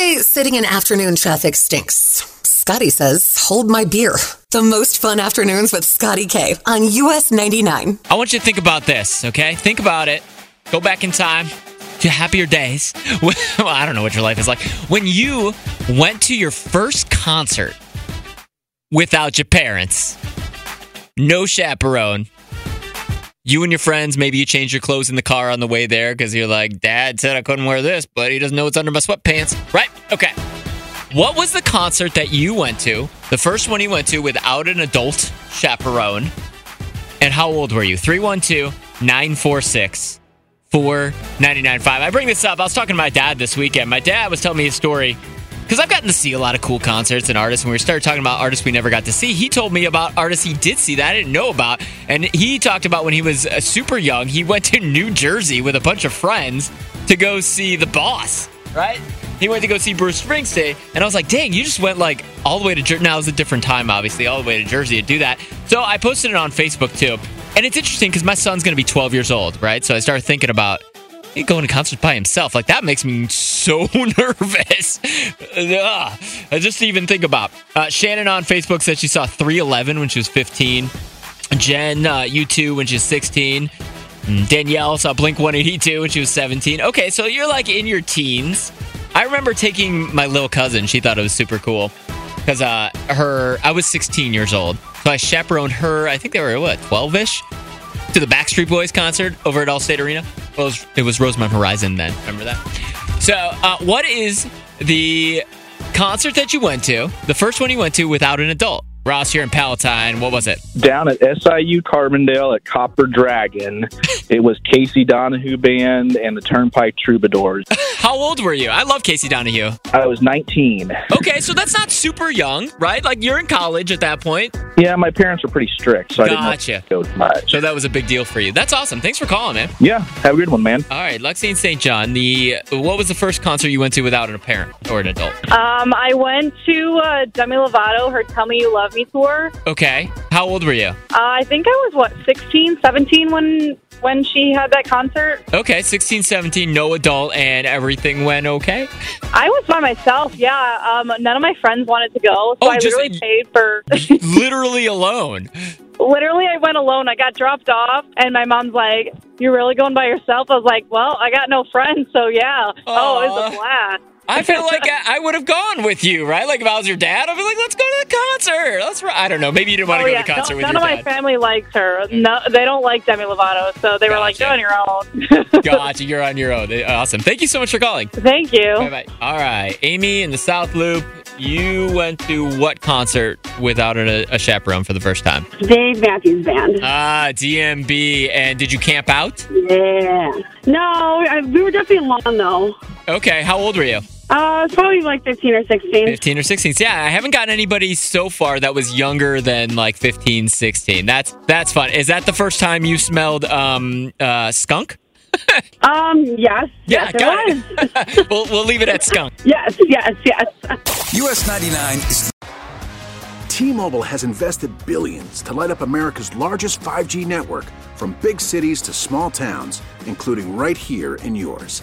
Say sitting in afternoon traffic stinks. Scotty says, hold my beer. The most fun afternoons with Scotty K on US 99. I want you to think about this, okay? Think about it. Go back in time to happier days. well, I don't know what your life is like. When you went to your first concert without your parents, no chaperone. You and your friends, maybe you change your clothes in the car on the way there because you're like, Dad said I couldn't wear this, but he doesn't know what's under my sweatpants. Right? Okay. What was the concert that you went to, the first one you went to without an adult chaperone? And how old were you? 312 946 4995. I bring this up. I was talking to my dad this weekend. My dad was telling me a story because I've gotten to see a lot of cool concerts and artists. When we started talking about artists we never got to see, he told me about artists he did see that I didn't know about. And he talked about when he was uh, super young, he went to New Jersey with a bunch of friends to go see The Boss, right? He went to go see Bruce Springsteen, and I was like, dang, you just went like all the way to Jersey. Now it's a different time, obviously, all the way to Jersey to do that. So I posted it on Facebook too. And it's interesting because my son's going to be 12 years old, right? So I started thinking about he going to concerts by himself. Like that makes me so nervous. Ugh. Just to even think about. Uh, Shannon on Facebook said she saw 311 when she was 15. Jen, uh, U2 when she was 16. Danielle saw Blink 182 when she was 17. Okay, so you're like in your teens. I remember taking my little cousin. She thought it was super cool because uh, her I was 16 years old, so I chaperoned her. I think they were what 12 ish to the Backstreet Boys concert over at Allstate Arena. Well, it was, it was Rosemont Horizon then. Remember that? So, uh, what is the concert that you went to? The first one you went to without an adult? Ross here in Palatine. What was it? Down at SIU Carbondale at Copper Dragon, it was Casey Donahew Band and the Turnpike Troubadours. How old were you? I love Casey Donahew. I was 19. Okay, so that's not super young, right? Like you're in college at that point. Yeah, my parents were pretty strict, so I didn't go much. So that was a big deal for you. That's awesome. Thanks for calling, man. Yeah, have a good one, man. All right, Lexi and St. John. The what was the first concert you went to without a parent or an adult? Um, I went to uh, Demi Lovato, her "Tell Me You Love Me" tour. Okay. How old were you? Uh, I think I was what 16, 17 when when she had that concert. Okay, 16, 17, no adult, and everything went okay. I was by myself. Yeah, um, none of my friends wanted to go, so Oh, I just- literally paid for. Literally alone. literally, I went alone. I got dropped off, and my mom's like, "You're really going by yourself?" I was like, "Well, I got no friends, so yeah." Oh, it was a blast. I feel like I, I would have gone with you, right? Like if I was your dad, I'd be like, let's go to the concert. That's right. I don't know. Maybe you didn't want to oh, go yeah. to the concert no, with none your of my family likes her. No, they don't like Demi Lovato, so they were like, Gotcha. "Go on your own." Gotcha. You're on your own. Awesome. Thank you so much for calling. Thank you. Bye bye. All right, Amy in the South Loop. You went to what concert without a, a chaperone for the first time? Dave Matthews Band. Ah, DMB. And did you camp out? Yeah. No, I, we were definitely alone though. Okay. How old were you? Uh, it's probably like 15 or 16. 15 or 16. Yeah, I haven't gotten anybody so far that was younger than like 15, 16. That's that's fun. Is that the first time you smelled um uh skunk? Um, yes. Yeah, yes, it got was. it. we'll we'll leave it at skunk. yes, yes, yes. US 99 is. T-Mobile has invested billions to light up America's largest 5G network from big cities to small towns, including right here in yours.